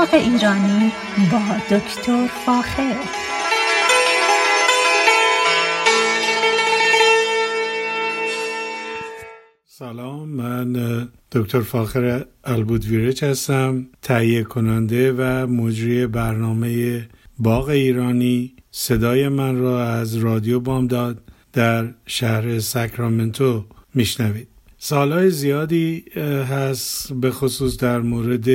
باغ ایرانی با دکتر فاخر. سلام من دکتر فاخر البودویرچ هستم تهیه کننده و مجری برنامه باغ ایرانی. صدای من را از رادیو بامداد در شهر ساکرامنتو میشنوید. سالهای زیادی هست به خصوص در مورد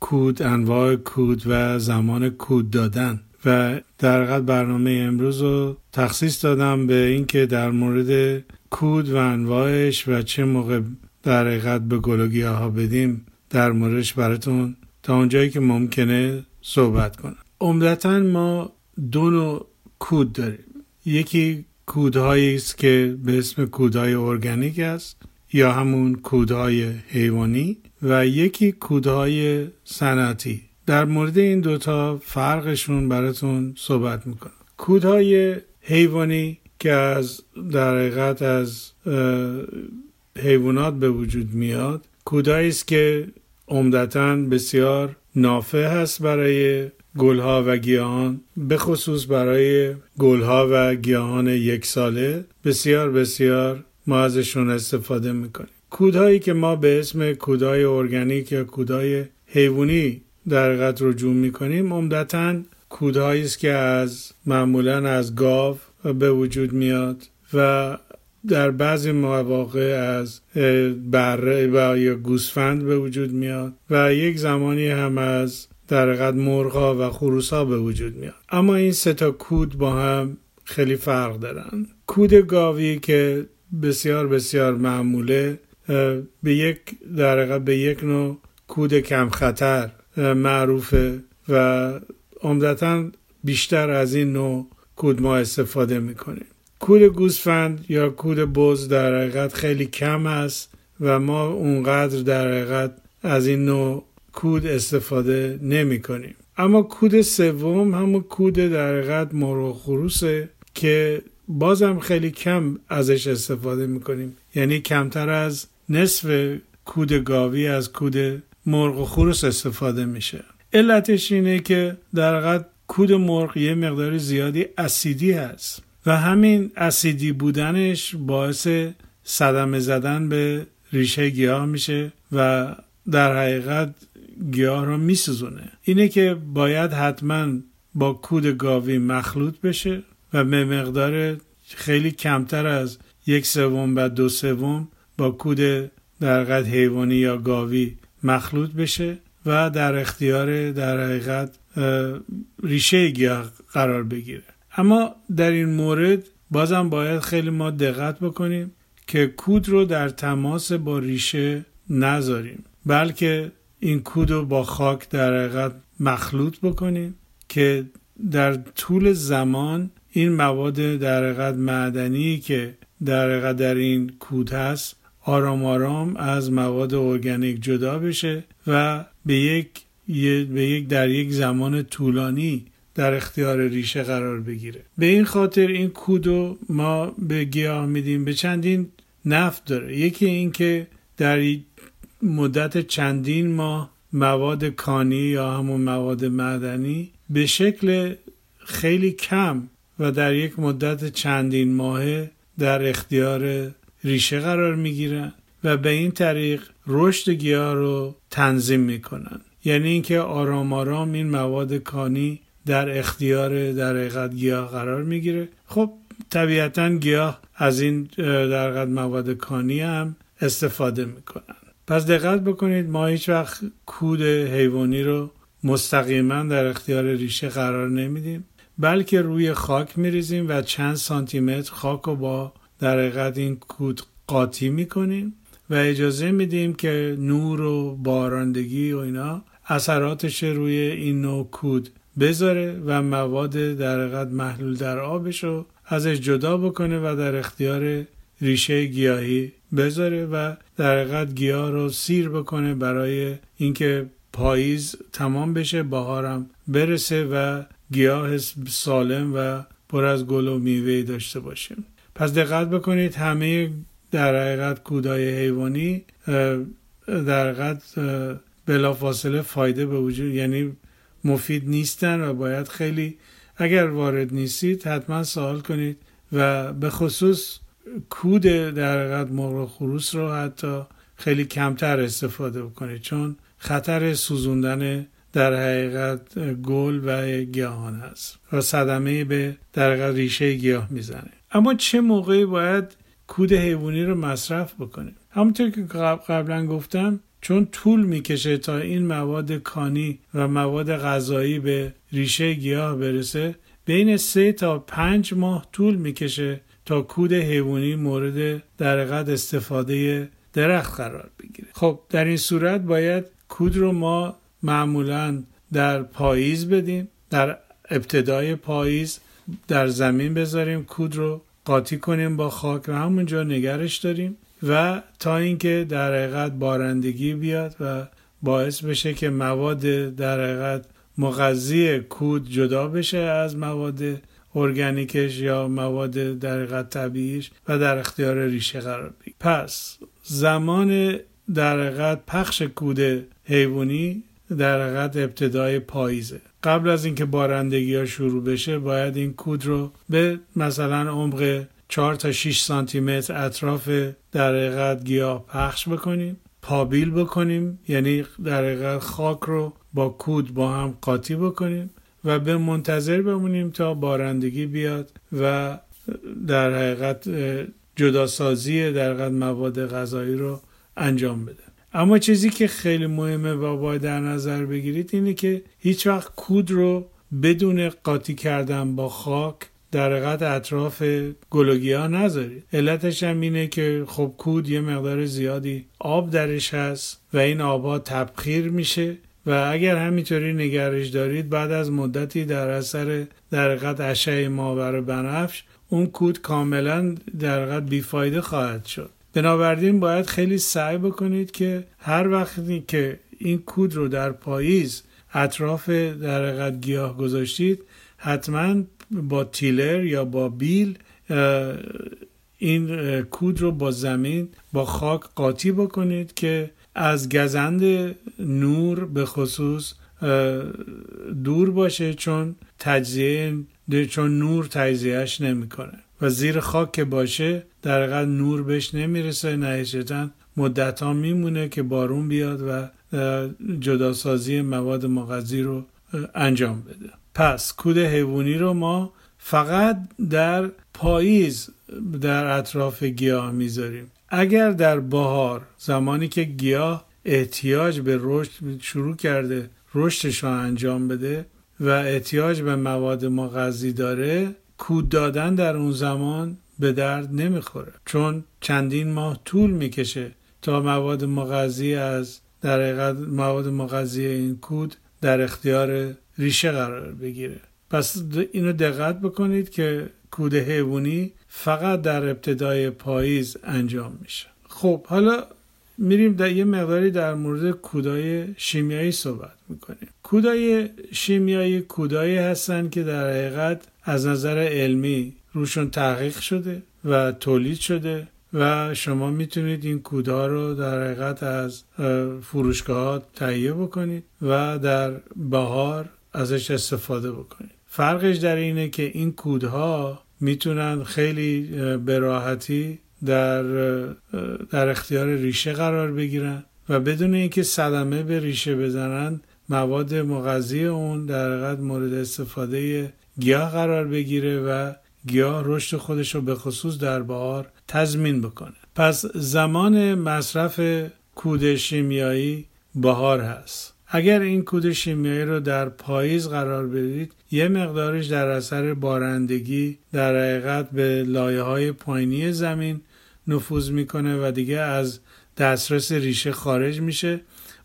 کود انواع کود و زمان کود دادن. و در حقیقت برنامه امروز رو تخصیص دادم به اینکه در مورد کود و انواعش و چه موقع در حقیقت به گلوگی ها بدیم در موردش براتون تا اونجایی که ممکنه صحبت کنم. عمدتا ما دو نوع کود داریم. یکی کودهایی است که به اسم کودهای ارگانیک است. یا همون کودهای حیوانی و یکی کودهای صنعتی. در مورد این دوتا فرقشون براتون صحبت می‌کنم. کودهای حیوانی که از در حقیقت از حیوانات به وجود میاد کودهایی است که عمدتا بسیار نافع هست برای گلها و گیاهان به خصوص برای گلها و گیاهان یک ساله بسیار بسیار ما ازشون استفاده می‌کنیم. کودهایی که ما به اسم کودهای ارگانیک یا کودهای حیوانی در حقیقت رجوع می‌کنیم عمدتا کودهایی است که از معمولا از گاو به وجود میاد و در بعضی مواقع از بره و یا گوسفند به وجود میاد و یک زمانی هم از در حقیقت مرغا و خروسا به وجود میاد. اما این سه تا کود با هم خیلی فرق دارن. کود گاوی که بسیار بسیار معموله به یک در به یک نوع کود کم خطر معروفه و عمدتا بیشتر از این نوع کود ما استفاده می‌کنیم کود گوسفند یا کود بز در حقیقت خیلی کم است و ما اونقدر در حقیقت از این نوع کود استفاده نمی کنیم. اما کود سوم همون کود در حقیقت مرغ خروسه که بازم خیلی کم ازش استفاده می‌کنیم. یعنی کمتر از نصف کود گاوی از کود مرغ و خروس استفاده میشه. علتش اینه که در حقیقت کود مرغ یه مقدار زیادی اسیدی هست و همین اسیدی بودنش باعث صدمه زدن به ریشه گیاه میشه و در حقیقت گیاه رو میسوزونه. اینه که باید حتما با کود گاوی مخلوط بشه. و به مقدار خیلی کمتر از یک سوم و دو سوم با کود در حقیقت حیوانی یا گاوی مخلوط بشه و در اختیار در حقیقت ریشه گیاه قرار بگیره. اما در این مورد بازم باید خیلی ما دقت بکنیم که کود رو در تماس با ریشه نذاریم بلکه این کود رو با خاک در حقیقت مخلوط بکنیم که در طول زمان این مواد در معدنی که در در این کود هست آرام آرام از مواد ارگانیک جدا بشه و به یک به یک در یک زمان طولانی در اختیار ریشه قرار بگیره. به این خاطر این کودو ما به گیاه میدیم. به چندین نفت داره. یکی این که در مدت چندین ماه مواد کانی یا همون مواد معدنی به شکل خیلی کم و در یک مدت چندین ماهه در اختیار ریشه قرار می‌گیرن و به این طریق رشد گیاه رو تنظیم می‌کنن. یعنی اینکه آرام آرام این مواد کانی در اختیار در حقیقت گیاه قرار می‌گیره. خب طبیعتا گیاه از این در حقیقت مواد کانی هم استفاده می‌کنن. پس دقت بکنید ما هیچ وقت کود حیوانی رو مستقیما در اختیار ریشه قرار نمیدیم. بلکه روی خاک میریزیم و چند سانتی متر خاک رو با در حقیقت این کود قاطی می‌کنیم و اجازه میدیم که نور و بارندگی و اینا اثراتش روی این نوع کود بذاره و مواد در حقیقت محلول در آبش رو ازش جدا بکنه و در اختیار ریشه گیاهی بذاره و در حقیقت گیاه رو سیر بکنه برای اینکه پاییز تمام بشه بهارم برسه و گیاه سالم و پر از گل و میوه داشته باشیم. پس دقت بکنید همه در حقیقت کودای حیوانی در حقیقت بلافاصله فایده به وجود یعنی مفید نیستن و باید خیلی اگر وارد نیستید حتما سوال کنید و به خصوص کود در حقیقت مرغ خروس رو حتی خیلی کمتر استفاده بکنید چون خطر سوزوندن در حقیقت گل و گیاهان هست و صدمه به در ریشه گیاه می‌زنه. اما چه موقعی باید کود حیوانی رو مصرف بکنیم؟ همونطور که قبلا گفتم چون طول می‌کشه تا این مواد کانی و مواد غذایی به ریشه گیاه برسه بین سه تا پنج ماه طول می‌کشه تا کود حیوانی مورد در استفاده درخت قرار بگیره. خب در این صورت باید کود رو ما معمولا در پاییز بدیم در ابتدای پاییز در زمین بذاریم کود رو قاطی کنیم با خاک و همونجا نگرش داریم و تا اینکه در حقیقت بارندگی بیاد و باعث بشه که مواد در حقیقت مغذی کود جدا بشه از مواد ارگانیکش یا مواد در حقیقت طبیعیش و در اختیار ریشه قرار بگیره پس زمان در حقیقت پخش کود حیوانی در حقیقت ابتدای پاییزه. قبل از اینکه بارندگی ها شروع بشه باید این کود رو به مثلا عمق 4 تا 6 سانتی متر اطراف در حقیقت گیاه پخش بکنیم پابیل بکنیم یعنی در حقیقت خاک رو با کود با هم قاطی بکنیم و به منتظر بمونیم تا بارندگی بیاد و در حقیقت جداسازی در حقیقت مواد غذایی رو انجام بده. اما چیزی که خیلی مهمه و باید در نظر بگیرید اینه که هیچ وقت کود رو بدون قاطی کردن با خاک در حقیقت اطراف گلوگی ها نذارید. علتش هم اینه که خب کود یه مقدار زیادی آب درش هست و این آبها تبخیر میشه و اگر همینطوری نگرش دارید بعد از مدتی در اثر در حقیقت اشعه ماور بنفش اون کود کاملا در حقیقت بیفایده خواهد شد. بنابراین باید خیلی سعی بکنید که هر وقتی که این کود رو در پاییز اطراف در حقیقت گیاه گذاشتید حتما با تیلر یا با بیل این کود رو با زمین با خاک قاطی بکنید که از گزند نور به خصوص دور باشه چون تجزیه چون نور تجزیهش نمی‌کنه. و زیر خاک که باشه در نور بهش نمی‌رسه نهیشتا مدت ها میمونه که بارون بیاد و جداسازی مواد مغذی رو انجام بده. پس کود حیوانی رو ما فقط در پاییز در اطراف گیاه می‌ذاریم. اگر در بهار زمانی که گیاه احتیاج به رشد شروع کرده رشدش رو انجام بده و احتیاج به مواد مغذی داره کود دادن در اون زمان به درد نمی‌خوره. چون چندین ماه طول می‌کشه تا مواد مغذی از در مواد مغذی این کود در اختیار ریشه قرار بگیره. پس اینو دقت بکنید که کود حیوانی فقط در ابتدای پاییز انجام میشه. خب حالا میریم در یه مقداری در مورد کودای شیمیایی صحبت می‌کنیم. کودای شیمیایی کودایی هستن که در حقیقت از نظر علمی روشون تحقیق شده و تولید شده و شما می‌تونید این کودها رو در حقیقت از فروشگاه تهیه بکنید و در بهار ازش استفاده بکنید. فرقش در اینه که این کودها می‌تونن خیلی به راحتی در, در اختیار ریشه قرار بگیرن و بدون اینکه صدمه به ریشه بزنن مواد مغذی اون در حقیقت مورد استفاده گیاه قرار بگیره و گیاه رشد خودش رو به خصوص در بهار تضمین بکنه. پس زمان مصرف کود شیمیایی بهار هست. اگر این کود شیمیایی رو در پاییز قرار بدید یه مقدارش در اثر بارندگی در حقیقت به لایه های پایینی زمین نفوذ می‌کنه و دیگه از دسترس ریشه خارج میشه.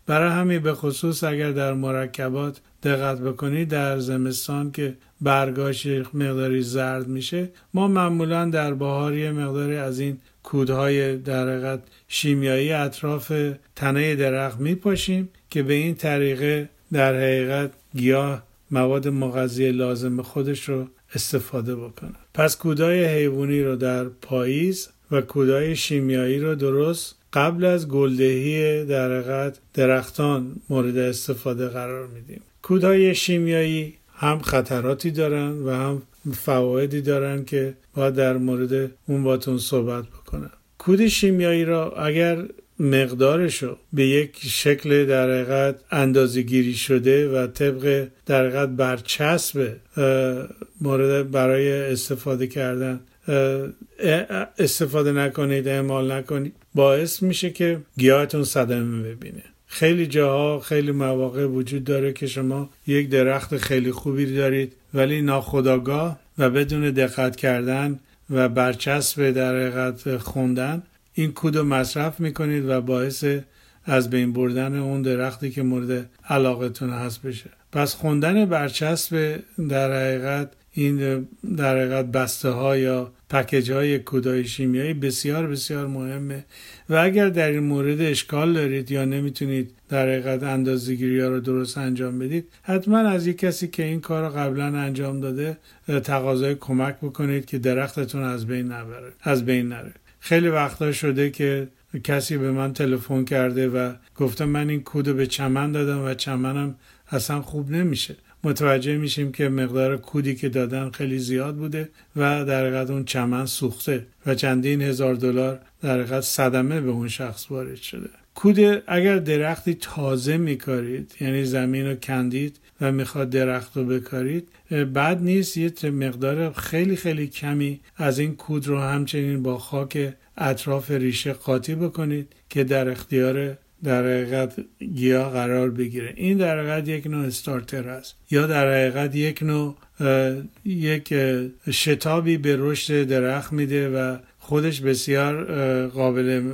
برای همین به خصوص اگر در مرکبات دقت بکنید در زمستان که برگاش مقداری زرد میشه ما معمولا در بهار یه مقداری از این کودهای در شیمیایی اطراف تنه درخت میپاشیم که به این طریقه در حقیقت گیاه مواد مغذی لازم خودش رو استفاده بکنه. پس کودای حیوانی رو در پاییز و کودای شیمیایی رو درست قبل از گلدهی در درختان مورد استفاده قرار میدیم. کودهای شیمیایی هم خطراتی دارن و هم فوایدی دارن که باید در مورد اون باتون صحبت بکنم. کود شیمیایی را اگر مقدارشو به یک شکل در حقیقت اندازه گیری شده و طبق در حقیقت برچسب مورد برای استفاده کردن استفاده نکنید اعمال نکنید باعث میشه که گیاهتون صدمه ببینه. خیلی جاها خیلی مواقع وجود داره که شما یک درخت خیلی خوبی دارید ولی ناخداگاه و بدون دقت کردن و برچسب در حقیقت خوندن این کود رو مصرف می‌کنید و باعث از بین بردن اون درختی که مورد علاقتون هست بشه. پس خوندن برچسب در حقیقت این در حقیقت بسته ها یا پکیج های کودای شیمیایی بسیار بسیار مهمه. و اگر در این مورد اشکال دارید یا نمی‌تونید در حقیقت اندازگیری ها رو درست انجام بدید حتما از یک کسی که این کار رو قبلا انجام داده تقاضای کمک بکنید که درختتون از بین نبره از بین نره. خیلی وقتا شده که کسی به من تلفن کرده و گفته من این کودو به چمن دادم و چمنم اصلا خوب نمیشه. متوجه میشیم که مقدار کودی که دادن خیلی زیاد بوده و در حقیقت اون چمن سوخته و چندین هزار دلار در حقیقت صدمه به اون شخص وارد شده. کود اگر درختی تازه میکارید یعنی زمین رو کندید و می‌خواد درخت رو بکارید بعد نیست یه مقدار خیلی خیلی کمی از این کود رو همچنین با خاک اطراف ریشه قاطی بکنید که در اختیار در حقیقت گیاه قرار بگیره. این در حقیقت یک نوع استارتر است. یا در حقیقت یک نوع یک شتابی به رشد درخت میده و خودش بسیار قابل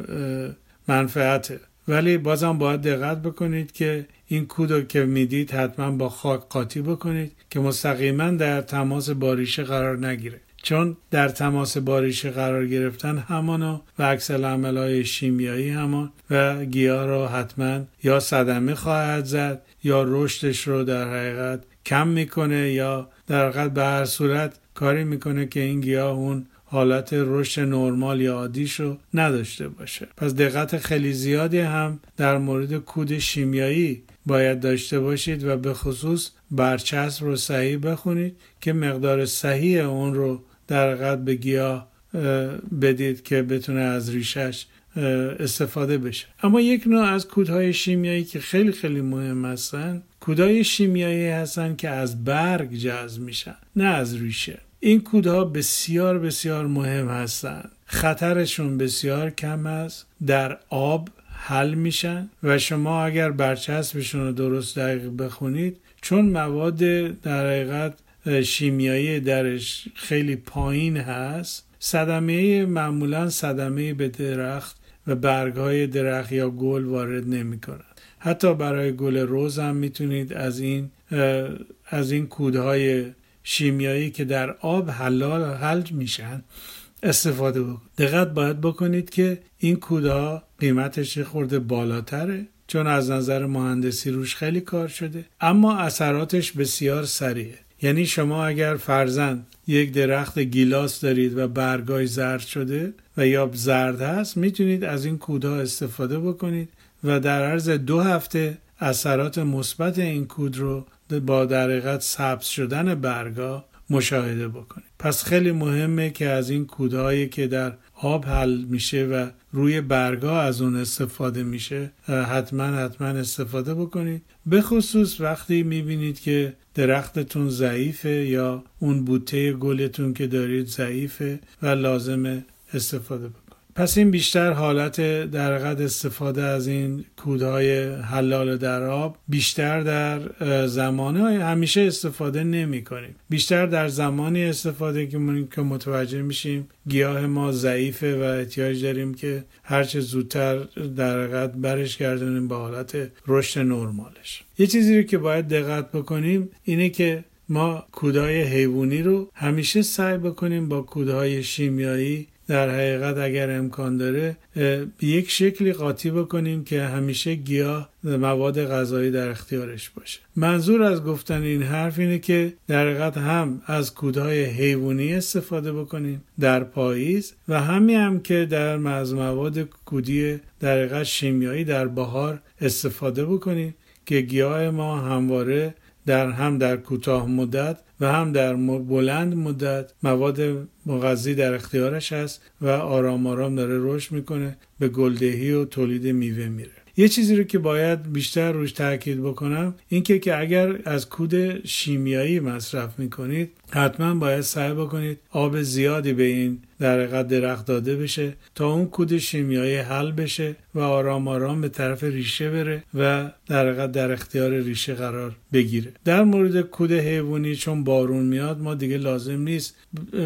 منفعته. ولی بازم باید دقت بکنید که این کودو که می‌دید حتما با خاک قاطی بکنید که مستقیما در تماس باریشه قرار نگیره. چون در تماس باریشه قرار گرفتن همانو و عکس های شیمیایی همان و گیاه رو حتما یا صدمه خواهد زد یا رشدش رو در حقیقت کم می‌کنه یا در حقیقت به هر صورت کاری می‌کنه که این گیاه اون حالت رشد نرمال یا عادیش رو نداشته باشه. پس دقت خیلی زیادی هم در مورد کود شیمیایی باید داشته باشید و به خصوص برچسب رو صحیح بخونید که مقدار صحیح اون رو در قد به گیاه بدید که بتونه از ریشش استفاده بشه. اما یک نوع از کودهای شیمیایی که خیلی خیلی مهم هستن کودهای شیمیایی هستن که از برگ جذب میشن نه از ریشه. این کودها بسیار بسیار مهم هستند خطرشون بسیار کم است. در آب حل میشن و شما اگر برچسبشون رو درست دقیق بخونید چون مواد در حقیقت شیمیایی درش خیلی پایین هست. صدمه معمولا صدمه به درخت و برگهای درخت یا گل وارد نمی کنند. حتی برای گل روز هم می‌تونید از این از این کودهای شیمیایی که در آب حلال حل میشن استفاده بکنید. دقت باید بکنید که این کودها قیمتش خورده بالاتره چون از نظر مهندسی روش خیلی کار شده. اما اثراتش بسیار سریعه. یعنی شما اگر فرزند یک درخت گیلاس دارید و برگای زرد شده و یا زرد هست می‌تونید از این کودها استفاده بکنید و در عرض دو هفته اثرات مثبت این کود رو با در سبز شدن برگا مشاهده بکنید. پس خیلی مهمه که از این کودهایی که در آب حل میشه و روی برگا از اون استفاده میشه حتما حتما استفاده بکنید. به خصوص وقتی می‌بینید که درختتون ضعیفه یا اون بوته گلتون که دارید ضعیفه و لازمه استفاده بکنید. پس این بیشتر حالت در قد استفاده از این کودهای حلال در آب بیشتر در زمانه همیشه استفاده نمی کنیم. بیشتر در زمانی استفاده که متوجه میشیم گیاه ما ضعیفه و احتیاج داریم که هرچه زودتر در قد برش گردونیم به حالت رشد نرمالش. یه چیزی رو که باید دقت بکنیم اینه که ما کودهای حیوانی رو همیشه سعی بکنیم با کودهای شیمیایی در حقیقت اگر امکان داره یک شکلی قاطی بکنیم که همیشه گیاه مواد غذایی در اختیارش باشه. منظور از گفتن این حرف اینه که در حقیقت هم از کودهای حیوانی استفاده بکنیم در پاییز و همین هم که در از مواد کودی در حقیقت شیمیایی در بهار استفاده بکنیم که گیاه ما همواره در هم در کوتاه مدت و هم در بلند مدت. مواد مغذی در اختیارش هست و آرام آرام داره رشد می‌کنه به گلدهی و تولید میوه میره. یه چیزی رو که باید بیشتر روش تاکید بکنم اینکه که اگر از کود شیمیایی مصرف می‌کنید حتما باید سعی بکنید آب زیادی به این در درخت داده بشه تا اون کود شیمیایی حل بشه و آرام آرام به طرف ریشه بره و در در اختیار ریشه قرار بگیره. در مورد کود حیوانی چون بارون میاد ما دیگه لازم نیست.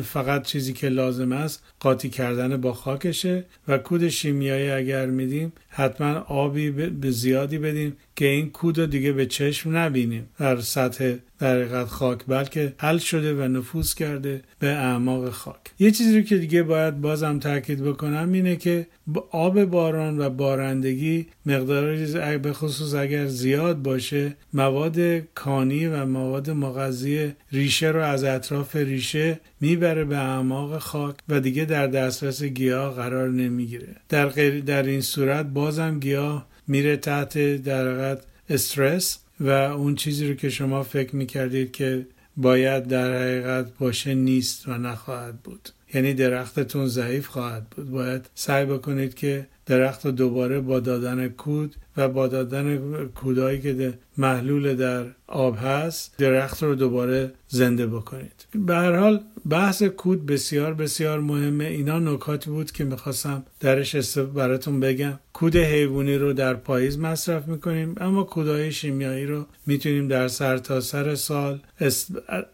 فقط چیزی که لازم است قاطی کردن با خاکشه و کود شیمیایی اگر میدیم حتما آبی به زیادی بدیم که این کود رو دیگه به چشم نبینیم. در سطح در خاک بلکه حل شده و نفوذ کرده به اعماق خاک. یه چیزی رو که دیگه باید بازم تاکید بکنم اینه که آب باران و بارندگی مقدار به خصوص اگر زیاد باشه مواد کانی و مواد مغذی ریشه رو از اطراف ریشه می‌بره به اعماق خاک و دیگه در دسترس گیاه قرار نمی‌گیره. در, در این صورت بازم گیاه میره تحت در استرس و اون چیزی رو که شما فکر می‌کردید که باید در حقیقت باشه نیست و نخواهد بود. یعنی درختتون ضعیف خواهد بود. باید سعی بکنید که درخت رو دوباره با دادن کود و با دادن کودایی که محلول در آب هست درخت رو دوباره زنده بکنید. به هر حال بحث کود بسیار بسیار مهمه. اینا نکاتی بود که می‌خواستم درش براتون بگم. کود حیوانی رو در پاییز مصرف می‌کنیم اما کودهای شیمیایی رو می‌تونیم در سرتاسر سر سال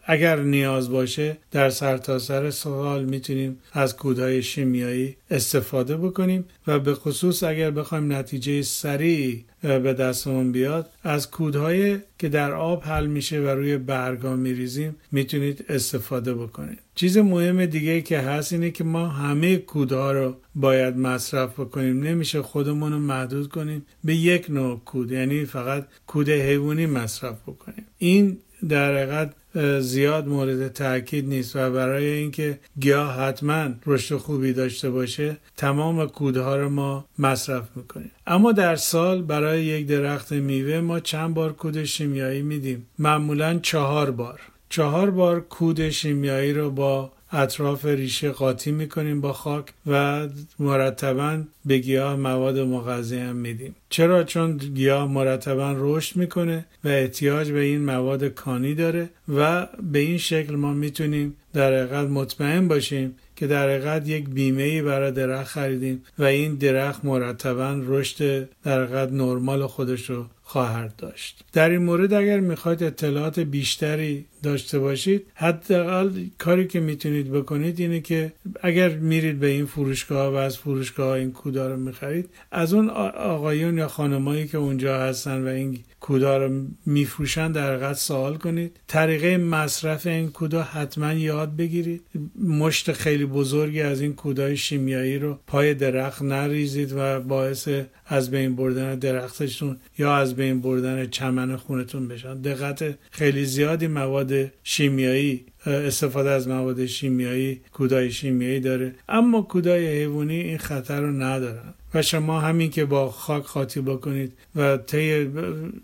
اگر نیاز باشه در سرتاسر سر سال می‌تونیم از کودهای شیمیایی استفاده بکنیم و به خصوص اگر بخوایم نتیجه سریع به دستمون بیاد. از کودهای که در آب حل میشه و روی برگا میریزیم می‌تونید استفاده بکنید. چیز مهم دیگه که هست اینه که ما همه کودها رو باید مصرف بکنیم. نمیشه خودمون رو محدود کنیم. به یک نوع کود یعنی فقط کود حیوانی مصرف بکنیم. این در حقیقت زیاد مورد تاکید نیست و برای اینکه گیاه حتما رشد خوبی داشته باشه تمام کودها رو ما مصرف می‌کنیم. اما در سال برای یک درخت میوه ما چند بار کود شیمیایی میدیم؟ معمولا چهار بار. چهار بار کود شیمیایی رو با اطراف ریشه قاطی می‌کنیم با خاک و مرتبا به گیاه مواد مغذی هم میدیم. چرا؟ چون گیاه مرتبا رشد می‌کنه و احتیاج به این مواد کانی داره و به این شکل ما می‌تونیم در حقیقت مطمئن باشیم که در حقیقت یک بیمه ای برای درخت خریدیم و این درخت مرتبا رشد در حقیقت نرمال خودش رو خواهد داشت. در این مورد اگر می‌خواید اطلاعات بیشتری داشته باشید حداقل کاری که می‌تونید بکنید اینه که اگر میرید به این فروشگاه و از فروشگاه این کودا رو می‌خرید از اون آقایون یا خانمایی که اونجا هستن و این کودا رو میفروشن در حقیقت سوال کنید. طریقه مصرف این کودا حتما یاد بگیرید. مشت خیلی بزرگی از این کودای شیمیایی رو پای درخت نریزید و باعث از بین بردن درختشون یا از بین بردن چمن خونتون بشن. دقت خیلی زیادی مواد شیمیایی استفاده از مواد شیمیایی کودای شیمیایی داره. اما کودای حیوانی این خطر رو ندارن. و شما همین که با خاک خاطی بکنید و طی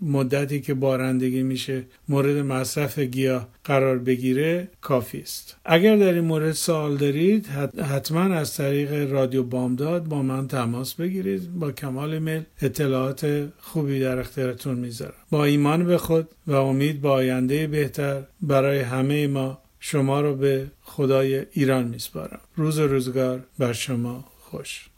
مدتی که بارندگی میشه مورد مصرف گیاه قرار بگیره کافی است. اگر در این مورد سوال دارید حتما از طریق رادیو بامداد با من تماس بگیرید. با کمال میل اطلاعات خوبی در اختیارتون می‌ذارم. با ایمان به خود و امید با آینده بهتر برای همه ما شما رو به خدای ایران میسپارم. روز روزگار بر شما خوش.